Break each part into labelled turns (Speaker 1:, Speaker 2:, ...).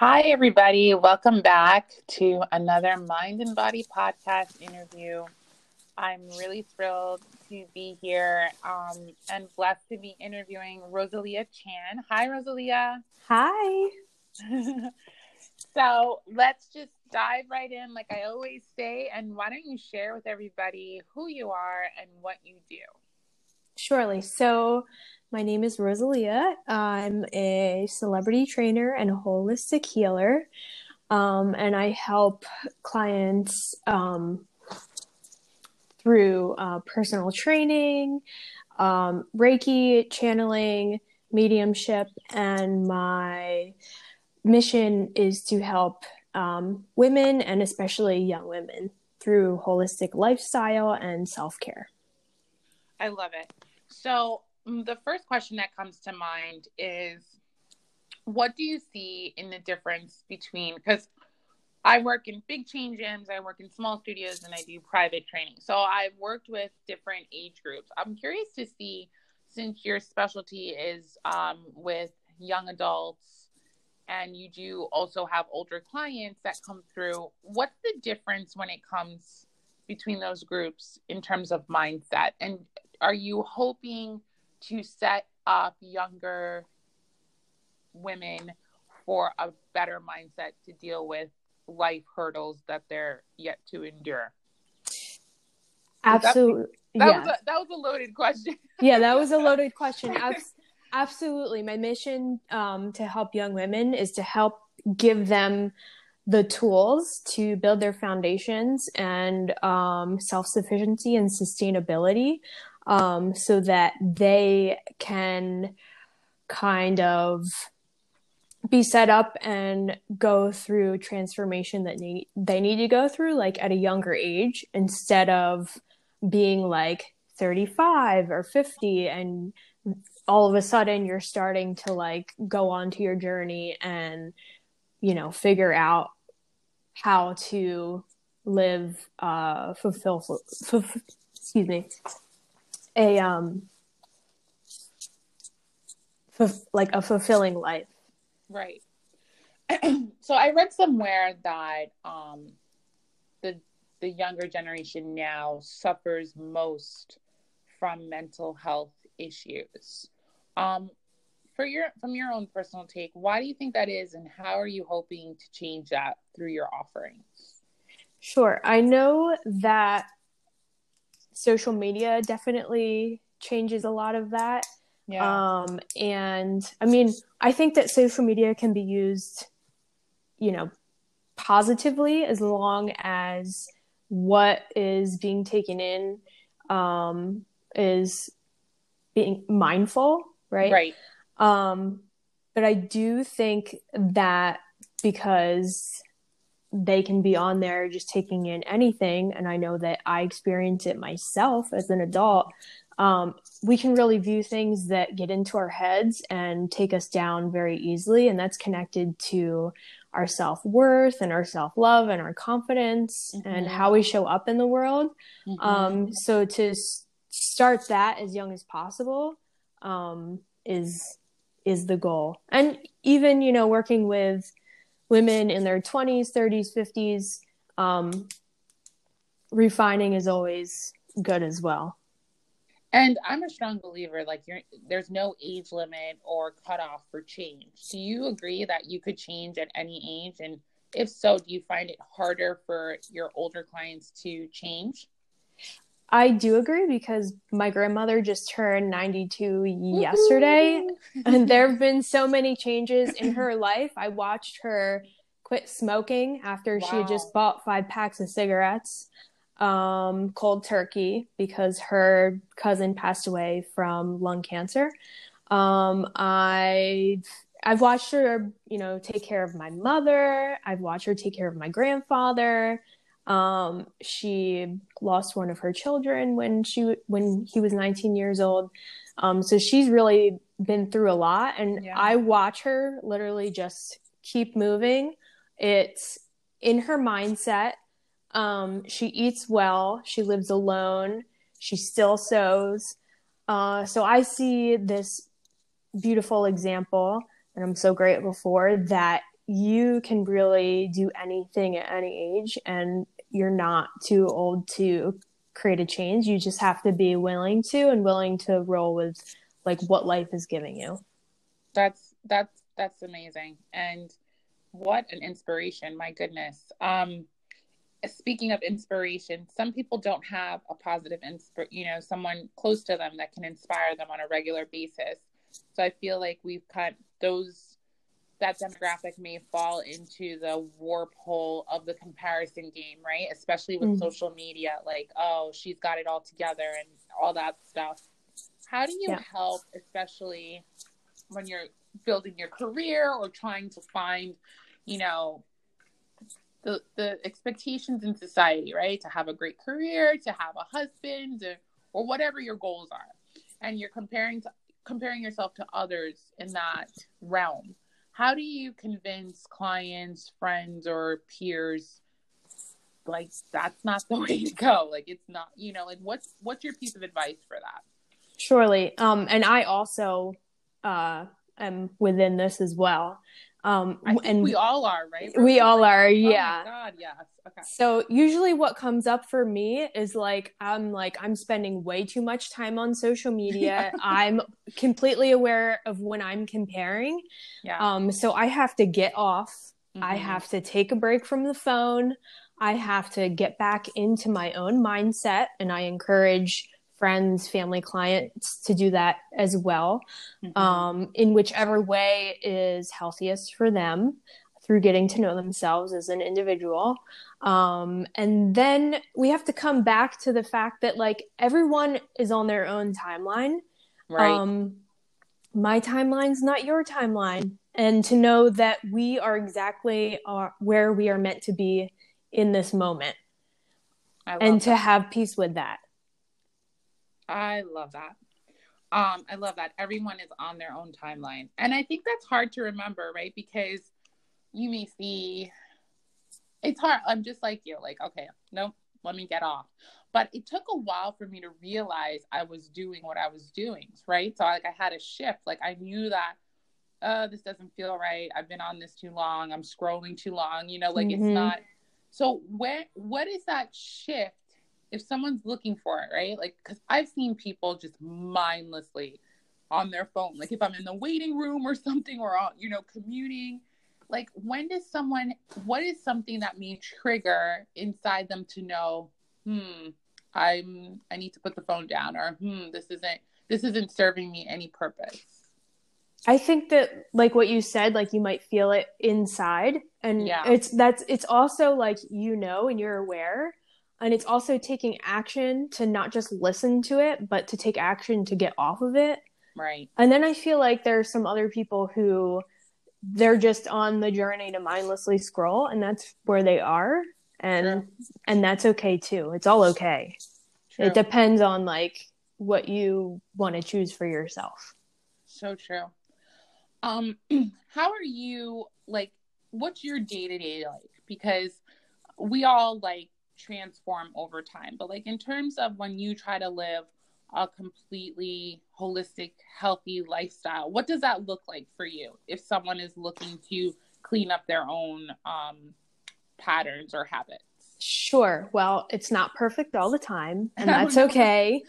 Speaker 1: Hi, everybody. Welcome back to another Mind and Body podcast interview. I'm really thrilled to be here um, and blessed to be interviewing Rosalia Chann. Hi, Rosalia.
Speaker 2: Hi.
Speaker 1: so let's just dive right in, like I always say. And why don't you share with everybody who you are and what you do?
Speaker 2: Surely. So, my name is Rosalia. I'm a celebrity trainer and holistic healer. Um, and I help clients um, through uh, personal training, um, Reiki, channeling, mediumship, and my mission is to help um, women and especially young women through holistic lifestyle and self care.
Speaker 1: I love it. So, the first question that comes to mind is what do you see in the difference between because I work in big chain gyms, I work in small studios, and I do private training. So I've worked with different age groups. I'm curious to see, since your specialty is um, with young adults and you do also have older clients that come through, what's the difference when it comes between those groups in terms of mindset? And are you hoping to set up younger women for a better mindset to deal with life hurdles that they're yet to endure?
Speaker 2: Absolutely.
Speaker 1: That, that yeah. was a, that was a loaded question.
Speaker 2: yeah, that was a loaded question. absolutely. My mission um, to help young women is to help give them the tools to build their foundations and um, self sufficiency and sustainability um, so that they can kind of be set up and go through transformation that they need to go through like at a younger age instead of being like 35 or 50 and all of a sudden you're starting to like go on to your journey and you know figure out how to live uh fulfill, fulfill excuse me a um like a fulfilling life.
Speaker 1: Right. So i read somewhere that um the the younger generation now suffers most from mental health issues. Um for your from your own personal take why do you think that is and how are you hoping to change that through your offerings?
Speaker 2: Sure. I know that social media definitely changes a lot of that. Yeah. Um, and I mean, I think that social media can be used, you know, positively as long as what is being taken in um, is being mindful, right?
Speaker 1: Right.
Speaker 2: Um, but I do think that because they can be on there just taking in anything and i know that i experience it myself as an adult um, we can really view things that get into our heads and take us down very easily and that's connected to our self-worth and our self-love and our confidence mm-hmm. and how we show up in the world mm-hmm. um, so to s- start that as young as possible um, is is the goal and even you know working with women in their 20s, 30s, 50s, um, refining is always good as well.
Speaker 1: And I'm a strong believer like there's no age limit or cutoff for change. Do you agree that you could change at any age? And if so, do you find it harder for your older clients to change?
Speaker 2: I do agree because my grandmother just turned 92 yesterday, and there have been so many changes in her life. I watched her quit smoking after wow. she had just bought five packs of cigarettes, um, cold turkey, because her cousin passed away from lung cancer. Um, I I've watched her, you know, take care of my mother. I've watched her take care of my grandfather. Um, she lost one of her children when she when he was 19 years old. Um, so she's really been through a lot, and yeah. I watch her literally just keep moving. It's in her mindset. Um, she eats well. She lives alone. She still sews. Uh, so I see this beautiful example, and I'm so grateful for that you can really do anything at any age and you're not too old to create a change. You just have to be willing to and willing to roll with like what life is giving you.
Speaker 1: That's that's that's amazing. And what an inspiration, my goodness. Um speaking of inspiration, some people don't have a positive insp- you know, someone close to them that can inspire them on a regular basis. So I feel like we've cut those that demographic may fall into the warp hole of the comparison game, right? Especially with mm-hmm. social media, like, oh, she's got it all together and all that stuff. How do you yeah. help, especially when you're building your career or trying to find, you know, the the expectations in society, right? To have a great career, to have a husband, or, or whatever your goals are, and you're comparing to comparing yourself to others in that realm how do you convince clients, friends, or peers like that's not the way to go? Like it's not, you know, like what's what's your piece of advice for that?
Speaker 2: Surely. Um, and I also uh am within this as well.
Speaker 1: Um, and we all are, right?
Speaker 2: We're we all like, are, yeah.
Speaker 1: Oh God, yes. Okay.
Speaker 2: So usually, what comes up for me is like I'm like I'm spending way too much time on social media. I'm completely aware of when I'm comparing. Yeah. Um. So I have to get off. Mm-hmm. I have to take a break from the phone. I have to get back into my own mindset, and I encourage friends, family, clients to do that as well, mm-hmm. um, in whichever way is healthiest for them through getting to know themselves as an individual. Um, and then we have to come back to the fact that like everyone is on their own timeline. Right. Um, my timeline's not your timeline. And to know that we are exactly uh, where we are meant to be in this moment. and that. to have peace with that.
Speaker 1: I love that. Um, I love that. Everyone is on their own timeline. And I think that's hard to remember, right? Because you may see it's hard. I'm just like you, like, okay, nope, let me get off. But it took a while for me to realize I was doing what I was doing, right? So like I had a shift. Like I knew that uh this doesn't feel right. I've been on this too long. I'm scrolling too long, you know, like mm-hmm. it's not so where what is that shift if someone's looking for it, right? Like, because I've seen people just mindlessly on their phone. Like, if I'm in the waiting room or something, or you know, commuting. Like, when does someone? What is something that may trigger inside them to know? Hmm, I'm. I need to put the phone down, or hmm, this isn't. This isn't serving me any purpose.
Speaker 2: I think that like what you said, like you might feel it inside. And yeah. it's that's it's also like you know and you're aware and it's also taking action to not just listen to it but to take action to get off of it.
Speaker 1: Right.
Speaker 2: And then i feel like there's some other people who they're just on the journey to mindlessly scroll and that's where they are. And and that's okay too. It's all okay. True. it depends on like what you want to choose for yourself.
Speaker 1: So true. Um how are you like what's your day to day like? Because we all like transform over time. But like in terms of when you try to live a completely holistic, healthy lifestyle, what does that look like for you if someone is looking to clean up their own um, patterns or habits?
Speaker 2: Sure. Well, it's not perfect all the time, and that's okay.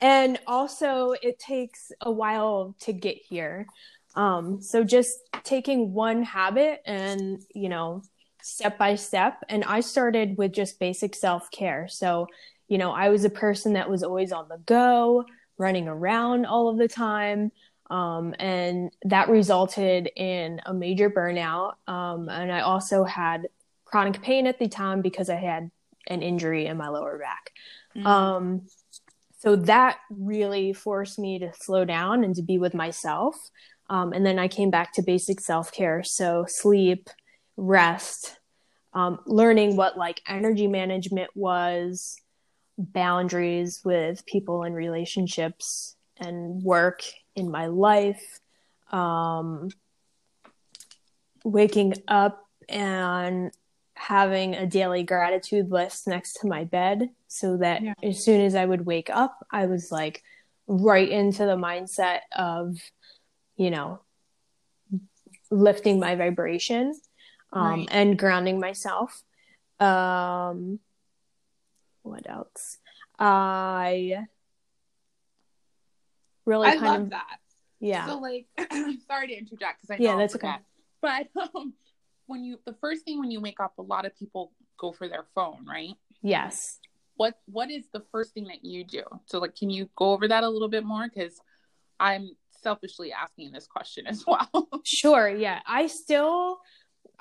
Speaker 2: and also, it takes a while to get here. Um, so just taking one habit and, you know, step by step. And I started with just basic self care. So, you know, I was a person that was always on the go, running around all of the time. Um, and that resulted in a major burnout. Um, and I also had chronic pain at the time because I had an injury in my lower back. Mm. Um, so that really forced me to slow down and to be with myself. Um, and then I came back to basic self care. So sleep, rest, um, learning what like energy management was, boundaries with people and relationships and work in my life, um, waking up and having a daily gratitude list next to my bed so that yeah. as soon as I would wake up, I was like right into the mindset of, you know, lifting my vibration um,
Speaker 1: Right.
Speaker 2: and grounding myself. Um, what else? I really
Speaker 1: I love
Speaker 2: of
Speaker 1: that.
Speaker 2: yeah.
Speaker 1: So like, sorry to interject because I know
Speaker 2: Yeah, that's okay.
Speaker 1: But um, when you the first thing when you wake up, a lot of people go for their phone, right?
Speaker 2: yes.
Speaker 1: What what is the first thing that you do? So like, can you go over that a little bit more? Because I'm selfishly asking this question as well.
Speaker 2: Sure, yeah. I still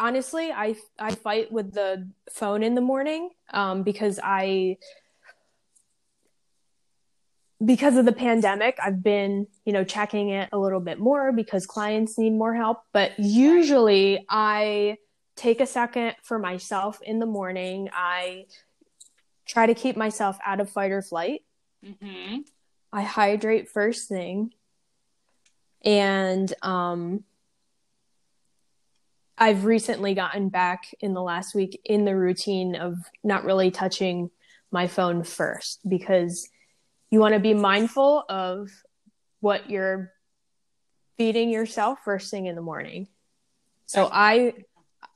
Speaker 2: honestly I I fight with the phone in the morning um because I because of the pandemic, I've been, you know, checking it a little bit more because clients need more help, but usually I take a second for myself in the morning. I try to keep myself out of fight or flight.
Speaker 1: hmm
Speaker 2: I hydrate first thing. And um I've recently gotten back in the last week in the routine of not really touching my phone first because you want to be mindful of what you're feeding yourself first thing in the morning. So I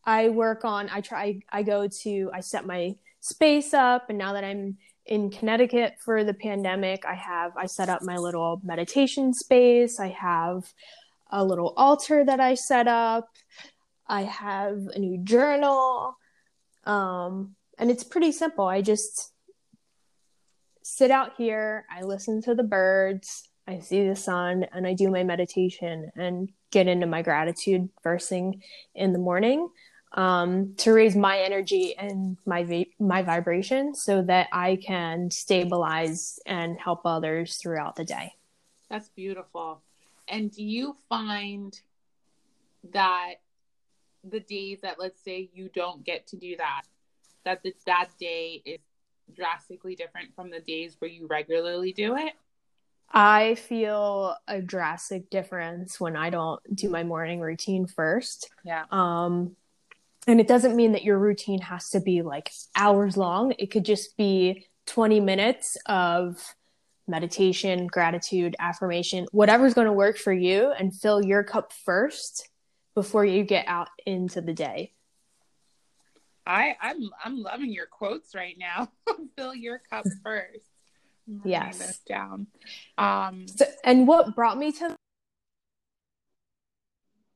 Speaker 2: I work on I try I go to I set my space up and now that I'm in Connecticut for the pandemic, I have I set up my little meditation space. I have a little altar that I set up. I have a new journal. Um, and it's pretty simple. I just sit out here, I listen to the birds, I see the sun, and I do my meditation and get into my gratitude first thing in the morning um, to raise my energy and my va- my vibration so that I can stabilize and help others throughout the day.
Speaker 1: That's beautiful. And do you find that the days that let's say you don't get to do that, that the, that day is drastically different from the days where you regularly do it?
Speaker 2: I feel a drastic difference when I don't do my morning routine first.
Speaker 1: Yeah.
Speaker 2: Um, and it doesn't mean that your routine has to be like hours long. It could just be 20 minutes of meditation, gratitude, affirmation, whatever's going to work for you and fill your cup first before you get out into the day.
Speaker 1: I I'm I'm loving your quotes right now. Fill your cup first.
Speaker 2: Yes.
Speaker 1: this down. Um
Speaker 2: So, and what brought me to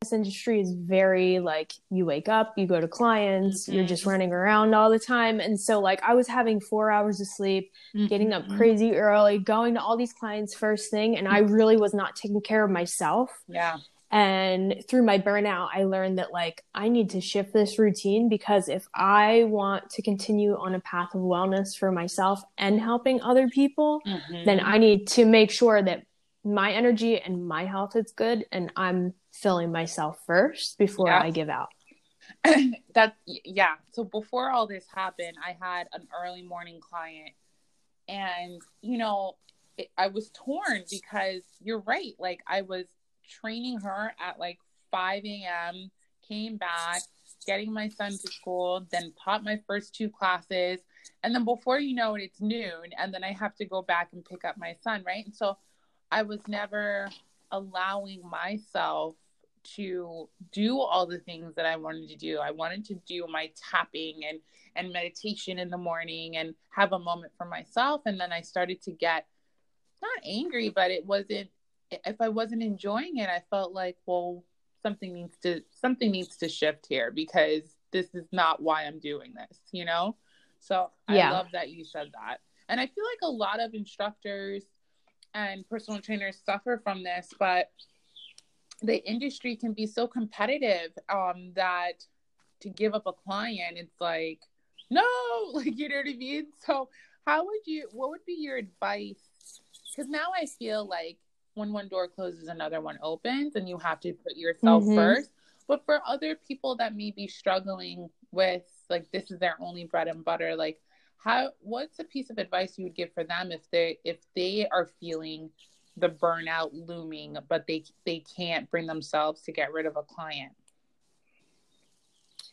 Speaker 2: this industry is very like you wake up, you go to clients, you're just
Speaker 1: Mhm.
Speaker 2: running around all the time. And so like I was having 4 hours of sleep, getting up
Speaker 1: mhm.
Speaker 2: crazy early, going to all these clients first thing, and I really was not taking care of myself.
Speaker 1: Yeah.
Speaker 2: And through my burnout, I learned that like I need to shift this routine because if I want to continue on a path of wellness for myself and helping other people,
Speaker 1: Mhm.
Speaker 2: then I need to make sure that my energy and my health is good and I'm filling myself first before
Speaker 1: Yeah.
Speaker 2: I give out.
Speaker 1: that yeah so before all this happened i had an early morning client and you know it, i was torn because you're right like i was training her at like 5 a.m came back getting my son to school then taught my first two classes. And then before you know it it's noon and then i have to go back and pick up my son right? And so i was never allowing myself to do all the things that I wanted to do. I wanted to do my tapping and and meditation in the morning and have a moment for myself. And then I started to get not angry but it wasn't if I wasn't enjoying it I felt like well something needs to something needs to shift here because this is not why I'm doing this, you know? So I
Speaker 2: Yeah.
Speaker 1: love that you said that. And I feel like a lot of instructors and personal trainers suffer from this, but the industry can be so competitive um, that to give up a client, it's like, no, like, you know what I mean? So, how would you, what would be your advice? Because now I feel like when one door closes, another one opens, and you have to put yourself
Speaker 2: Mhm.
Speaker 1: first. But for other people that may be struggling with, like, this is their only bread and butter, like, how what's a piece of advice you would give for them if they if they are feeling the burnout looming but they they can't bring themselves to get rid of a client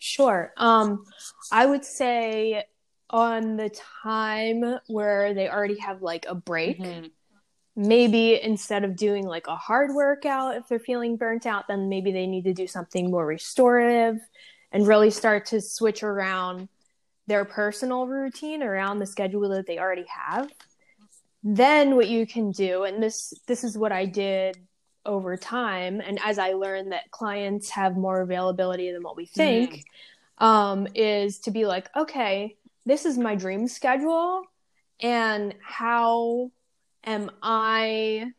Speaker 2: Sure. Um, I would say on the time where they already have like a break,
Speaker 1: Mhm.
Speaker 2: Maybe instead of doing like a hard workout if they're feeling burnt out then maybe they need to do something more restorative and really start to switch around their personal routine around the schedule that they already have then what you can do and this this is what i did over time and as i learned that clients have more availability than what we think mm. um, is to be like okay this is my dream schedule and how am I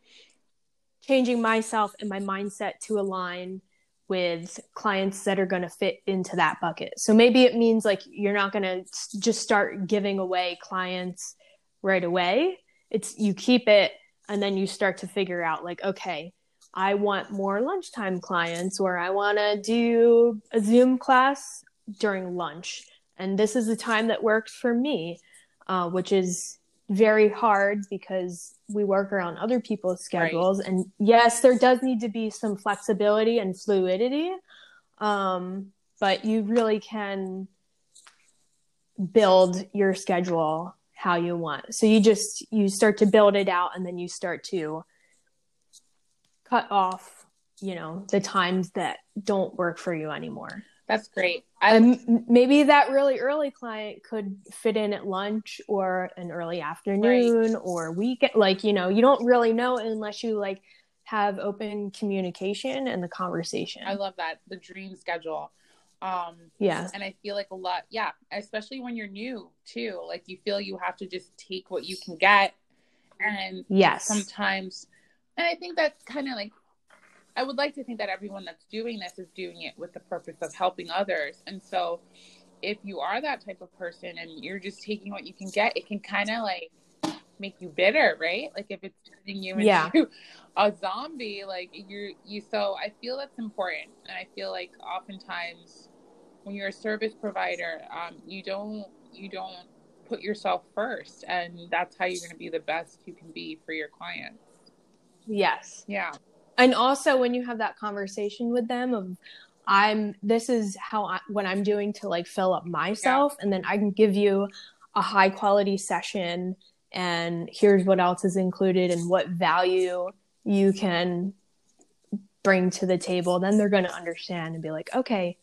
Speaker 2: changing myself and my mindset to align with clients that are going to fit into that bucket. So maybe it means like you're not going to just start giving away clients right away. It's you keep it and then you start to figure out like okay, I want more lunchtime clients or I want to do a Zoom class during lunch and this is the time that works for me, uh, which is very hard because we work around other people's schedules. Right. and yes there does need to be some flexibility and fluidity um, but you really can build your schedule how you want. So you just you start to build it out and then you start to cut off you know the times that don't work for you anymore
Speaker 1: that's great.
Speaker 2: Um, maybe that really early client could fit in at lunch or an early afternoon right. or weekend. Like, you know, you don't really know unless you like have open communication and the conversation.
Speaker 1: I love that. The dream schedule. Um,
Speaker 2: yeah.
Speaker 1: And I feel like a lot, yeah, especially when you're new too. Like you feel you have to just take what you can get. And
Speaker 2: yes,
Speaker 1: sometimes, and I think that's kind of like I would like to think that everyone that's doing this is doing it with the purpose of helping others. And so if you are that type of person and you're just taking what you can get, it can kind of like make you bitter, right? Like if it's turning you into yeah. a zombie, like you're you so I feel that's important. And I feel like oftentimes when you're a service provider, um, you don't you don't put yourself first and that's how you're gonna be the best you can be for your clients.
Speaker 2: Yes.
Speaker 1: Yeah
Speaker 2: and also when you have that conversation with them of i'm this is how I, what i'm doing to like fill up myself yeah. and then i can give you a high quality session and here's what else is included and what value you can bring to the table then they're going to understand and be like okay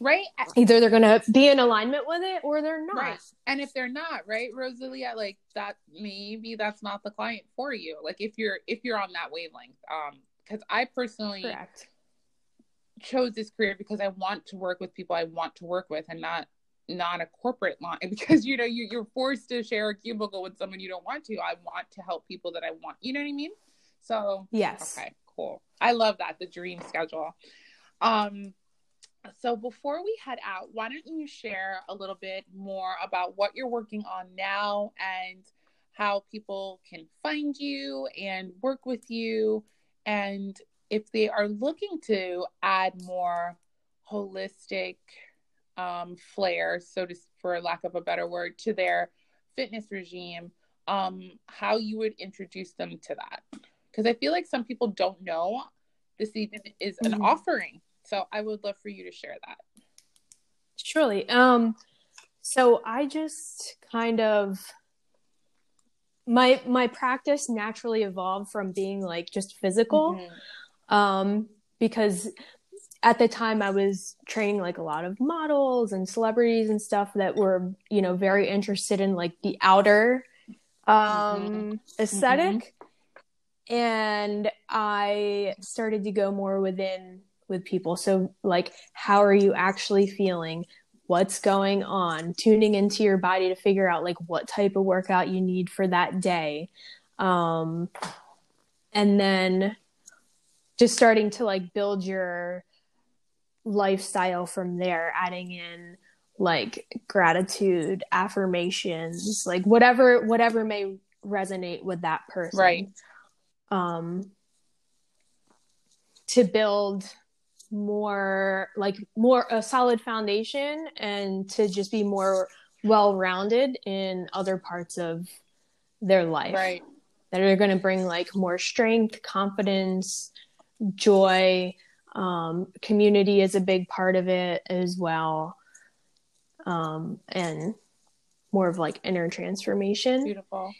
Speaker 1: right
Speaker 2: either they're going to be in alignment with it or they're not
Speaker 1: right. and if they're not right rosalia like that maybe that's not the client for you like if you're if you're on that wavelength um because I personally
Speaker 2: Correct.
Speaker 1: chose this career because I want to work with people I want to work with and not not a corporate line because you know you, you're forced to share a cubicle with someone you don't want to. I want to help people that I want. You know what I mean? So
Speaker 2: yes.
Speaker 1: Okay, cool. I love that the dream schedule. Um, so before we head out, why don't you share a little bit more about what you're working on now and how people can find you and work with you and if they are looking to add more holistic um, flair, so to for lack of a better word, to their fitness regime, um, how you would introduce them to that. Because I feel like some people don't know this even is an mm-hmm. offering. So I would love for you to share that.
Speaker 2: Surely. Um, so I just kind of my my practice naturally evolved from being like just physical mm-hmm. um because at the time I was training like a lot of models and celebrities and stuff that were, you know, very interested in like the outer um mm-hmm. esthetic mm-hmm. And I started to go more within with people. So like how are you actually feeling? What's going on, tuning into your body to figure out like what type of workout you need for that day. Um, and then just starting to like build your lifestyle from there, adding in like gratitude, affirmations, like whatever whatever may resonate with that person.
Speaker 1: Right.
Speaker 2: Um to build more like more a solid foundation and to just be more well rounded in other parts of their life.
Speaker 1: Right.
Speaker 2: That are going to bring like more strength, confidence, joy. Um, community is a big part of it as well. Um, and more of like inner transformation.
Speaker 1: Beautiful.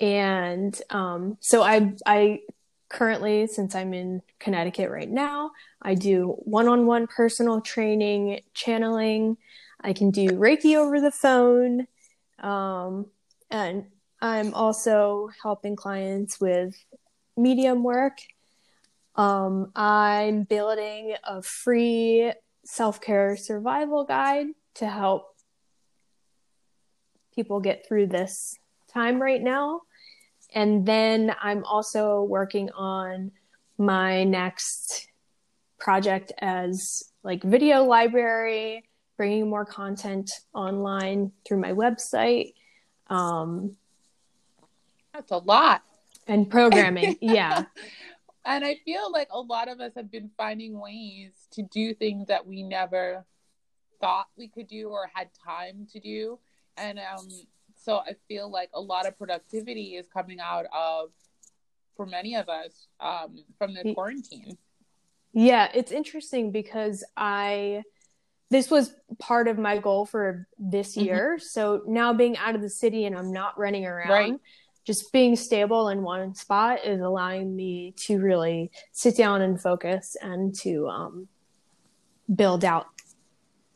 Speaker 2: and um, so I I currently since I'm in Connecticut right now, I do one-on-one personal training, channeling. I can do Reiki over the phone, um, and I'm also helping clients with medium work. Um, I'm building a free self care survival guide to help people get through this time right now. And then I'm also working on my next project as like video library, bringing more content online through my website. Um,
Speaker 1: That's a lot.
Speaker 2: And programming, yeah.
Speaker 1: And I feel like a lot of us have been finding ways to do things that we never thought we could do or had time to do. And um, so I feel like a lot of productivity is coming out of, for many of us, um, from the quarantine.
Speaker 2: Yeah, it's interesting because I, this was part of my goal for this mm-hmm. year. Mm-hmm. So now being out of the city and I'm not running around. Right just being stable in one spot is allowing me to really sit down and focus and to um, build out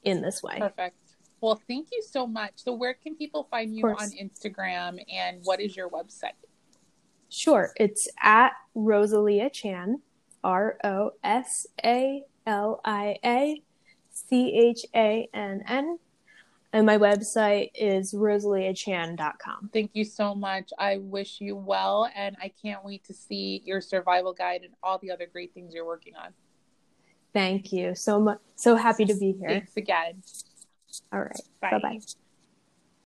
Speaker 2: in this way.
Speaker 1: Perfect. Well, thank you so much. So, where can people find you on Instagram and what is your website?
Speaker 2: Sure. It's at Rosalia Chann, R O S A L I A C H A N N. And my website is rosaliachann.com.
Speaker 1: Thank you so much. I wish you well, and I can't wait to see your survival guide and all the other great things you're working on.
Speaker 2: Thank you so much. So happy to be here.
Speaker 1: Thanks again.
Speaker 2: All right. Bye bye.